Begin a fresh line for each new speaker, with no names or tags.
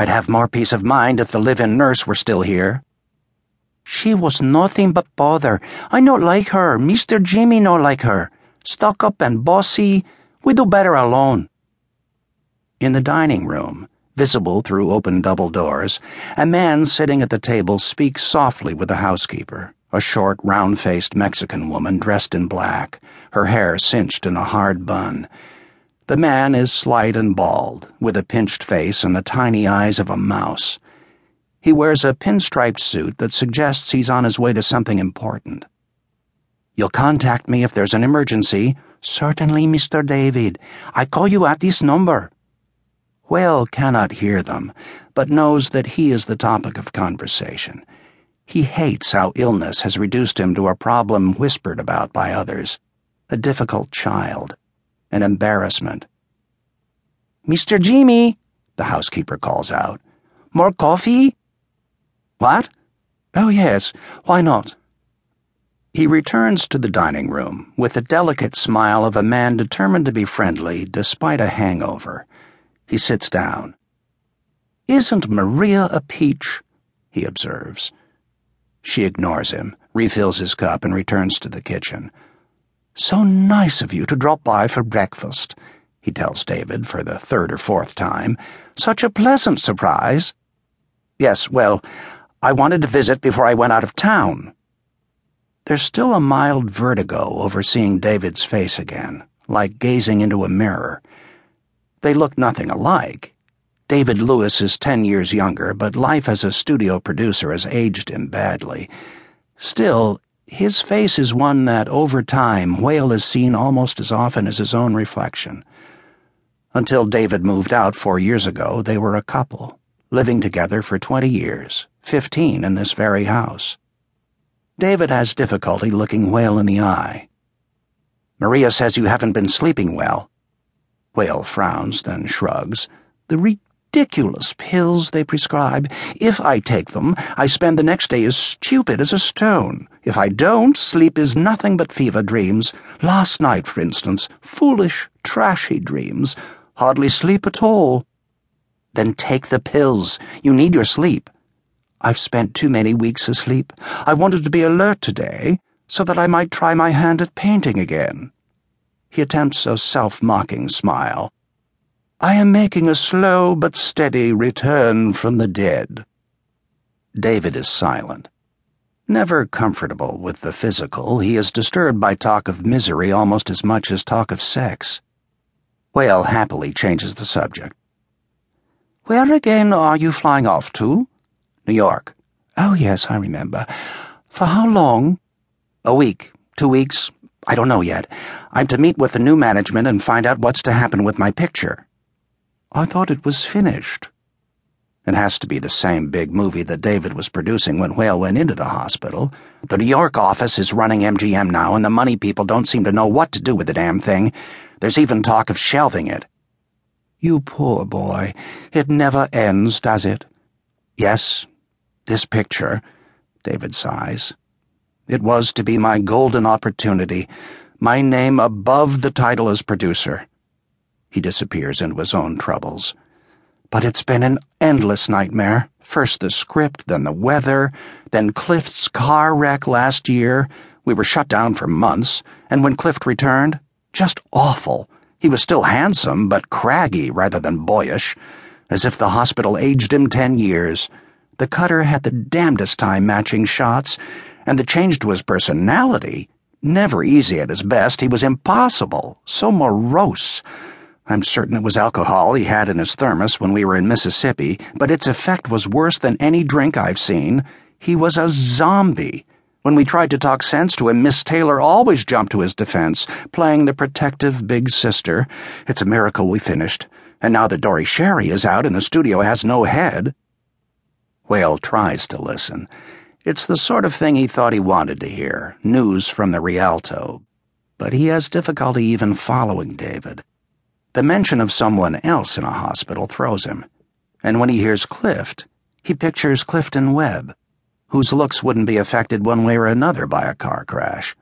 I'd have more peace of mind if the live in nurse were still here.
She was nothing but bother. I not like her. Mr. Jimmy not like her. Stuck up and bossy. We do better alone.
In the dining room, visible through open double doors, a man sitting at the table speaks softly with the housekeeper, a short, round faced Mexican woman dressed in black, her hair cinched in a hard bun. The man is slight and bald, with a pinched face and the tiny eyes of a mouse. He wears a pinstriped suit that suggests he's on his way to something important. You'll contact me if there's an emergency.
Certainly, Mr. David. I call you at this number.
Whale cannot hear them, but knows that he is the topic of conversation. He hates how illness has reduced him to a problem whispered about by others, a difficult child, an embarrassment.
Mr. Jimmy, the housekeeper calls out. More coffee?
What? Oh, yes, why not? He returns to the dining room with the delicate smile of a man determined to be friendly despite a hangover. He sits down. Isn't Maria a peach? he observes. She ignores him, refills his cup, and returns to the kitchen. So nice of you to drop by for breakfast, he tells David for the third or fourth time. Such a pleasant surprise. Yes, well, I wanted to visit before I went out of town. There's still a mild vertigo over seeing David's face again, like gazing into a mirror. They look nothing alike. David Lewis is ten years younger, but life as a studio producer has aged him badly. Still, his face is one that, over time, Whale has seen almost as often as his own reflection. Until David moved out four years ago, they were a couple, living together for twenty years, fifteen in this very house. David has difficulty looking Whale in the eye. Maria says you haven't been sleeping well. Whale frowns, then shrugs. The ridiculous pills they prescribe. If I take them, I spend the next day as stupid as a stone. If I don't, sleep is nothing but fever dreams. Last night, for instance, foolish, trashy dreams. Hardly sleep at all. Then take the pills. You need your sleep. I've spent too many weeks asleep. I wanted to be alert today, so that I might try my hand at painting again. He attempts a self mocking smile. I am making a slow but steady return from the dead. David is silent. Never comfortable with the physical, he is disturbed by talk of misery almost as much as talk of sex. Whale happily changes the subject.
Where again are you flying off to?
New York.
Oh, yes, I remember. For how long?
A week, two weeks, I don't know yet. I'm to meet with the new management and find out what's to happen with my picture.
I thought it was finished.
It has to be the same big movie that David was producing when Whale went into the hospital. The New York office is running MGM now, and the money people don't seem to know what to do with the damn thing. There's even talk of shelving it.
You poor boy. It never ends, does it?
Yes. This picture, David sighs. It was to be my golden opportunity, my name above the title as producer. He disappears into his own troubles. But it's been an endless nightmare. First the script, then the weather, then Clift's car wreck last year. We were shut down for months, and when Clift returned, just awful. He was still handsome, but craggy rather than boyish, as if the hospital aged him ten years. The cutter had the damnedest time matching shots and the change to his personality, never easy at his best, he was impossible, so morose. I'm certain it was alcohol he had in his thermos when we were in Mississippi, but its effect was worse than any drink I've seen. He was a zombie. When we tried to talk sense to him, Miss Taylor always jumped to his defense, playing the protective big sister. It's a miracle we finished. And now that Dore Schary is out and the studio has no head. Whale tries to listen. It's the sort of thing he thought he wanted to hear news from the Rialto. But he has difficulty even following David. The mention of someone else in a hospital throws him. And when he hears Clift, he pictures Clifton Webb, whose looks wouldn't be affected one way or another by a car crash.